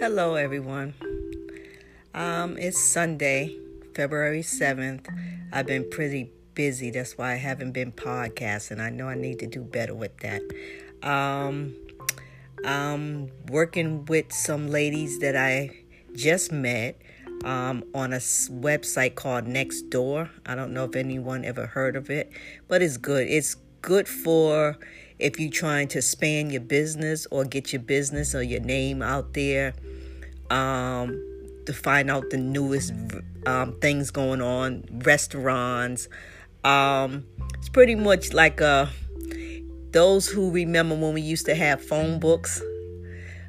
Hello, everyone. Um, it's Sunday, February 7th. I've been pretty busy. That's why I haven't been podcasting. I know I need to do better with that. Um, I'm working with some ladies that I just met um, on a website called Nextdoor. I don't know if anyone ever heard of it, but it's good. It's good for if you're trying to span your business or get your business or your name out there um, to find out the newest um, things going on, restaurants. Um, it's pretty much like uh, those who remember when we used to have phone books.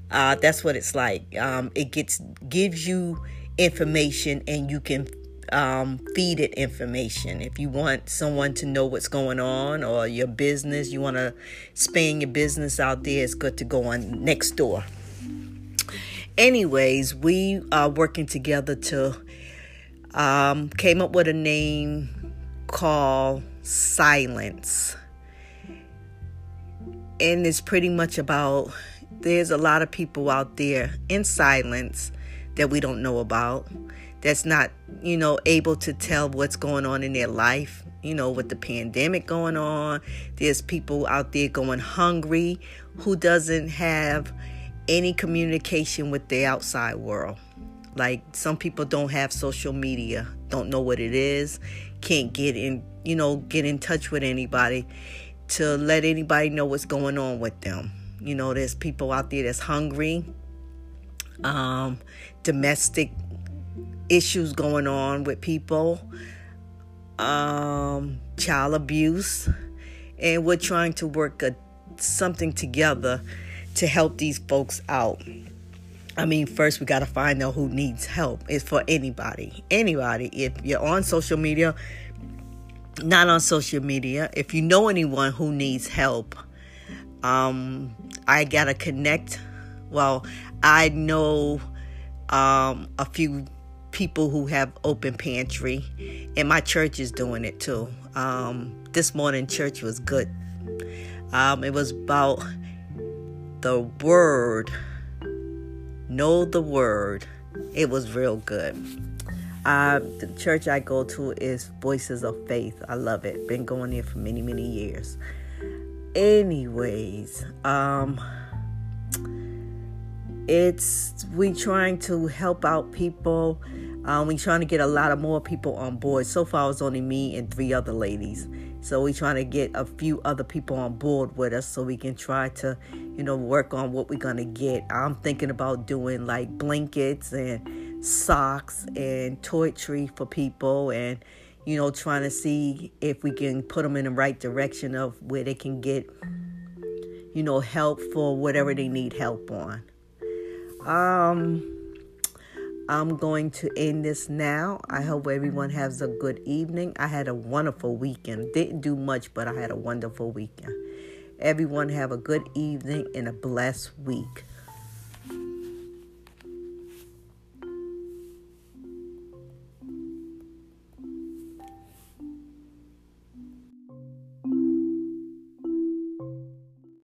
Uh, that's what it's like. Um, it gets gives you information and you can um, feed it information. If you want someone to know what's going on or your business, you want to span your business out there, it's good to go on Nextdoor. Anyways, we are working together to um, came up with a name called Silence. And it's pretty much about there's a lot of people out there in silence that we don't know about that's not, you know, able to tell what's going on in their life, you know, with the pandemic going on. There's people out there going hungry who doesn't have any communication with the outside world. Like some people don't have social media, don't know what it is, can't get in, you know, get in touch with anybody to let anybody know what's going on with them. You know, there's people out there that's hungry, um, domestic issues going on with people, um, child abuse, and we're trying to work a, something together to help these folks out. I mean, first we got to find out who needs help. It's for anybody. Anybody. If you're on social media, not on social media, if you know anyone who needs help, um, I got to connect. Well, I know um, a few people who have open pantry, and my church is doing it too. Um, this morning, church was good. Um, it was about the word. Know the word. It was real good. Uh, the church I go to is Voices of Faith. I love it. Been going there for many, many years. Anyways, um, it's we trying to help out people. Um, we trying to get a lot of more people on board. So far, it's only me and three other ladies. So we trying to get a few other people on board with us so we can try to, you know, work on what we're gonna get. I'm thinking about doing like blankets and socks and toiletry for people and you know trying to see if we can put them in the right direction of where they can get you know help for whatever they need help on um, I'm going to end this now. I hope everyone has a good evening. I had a wonderful weekend. Didn't do much, but I had a wonderful weekend. Everyone have a good evening and a blessed week.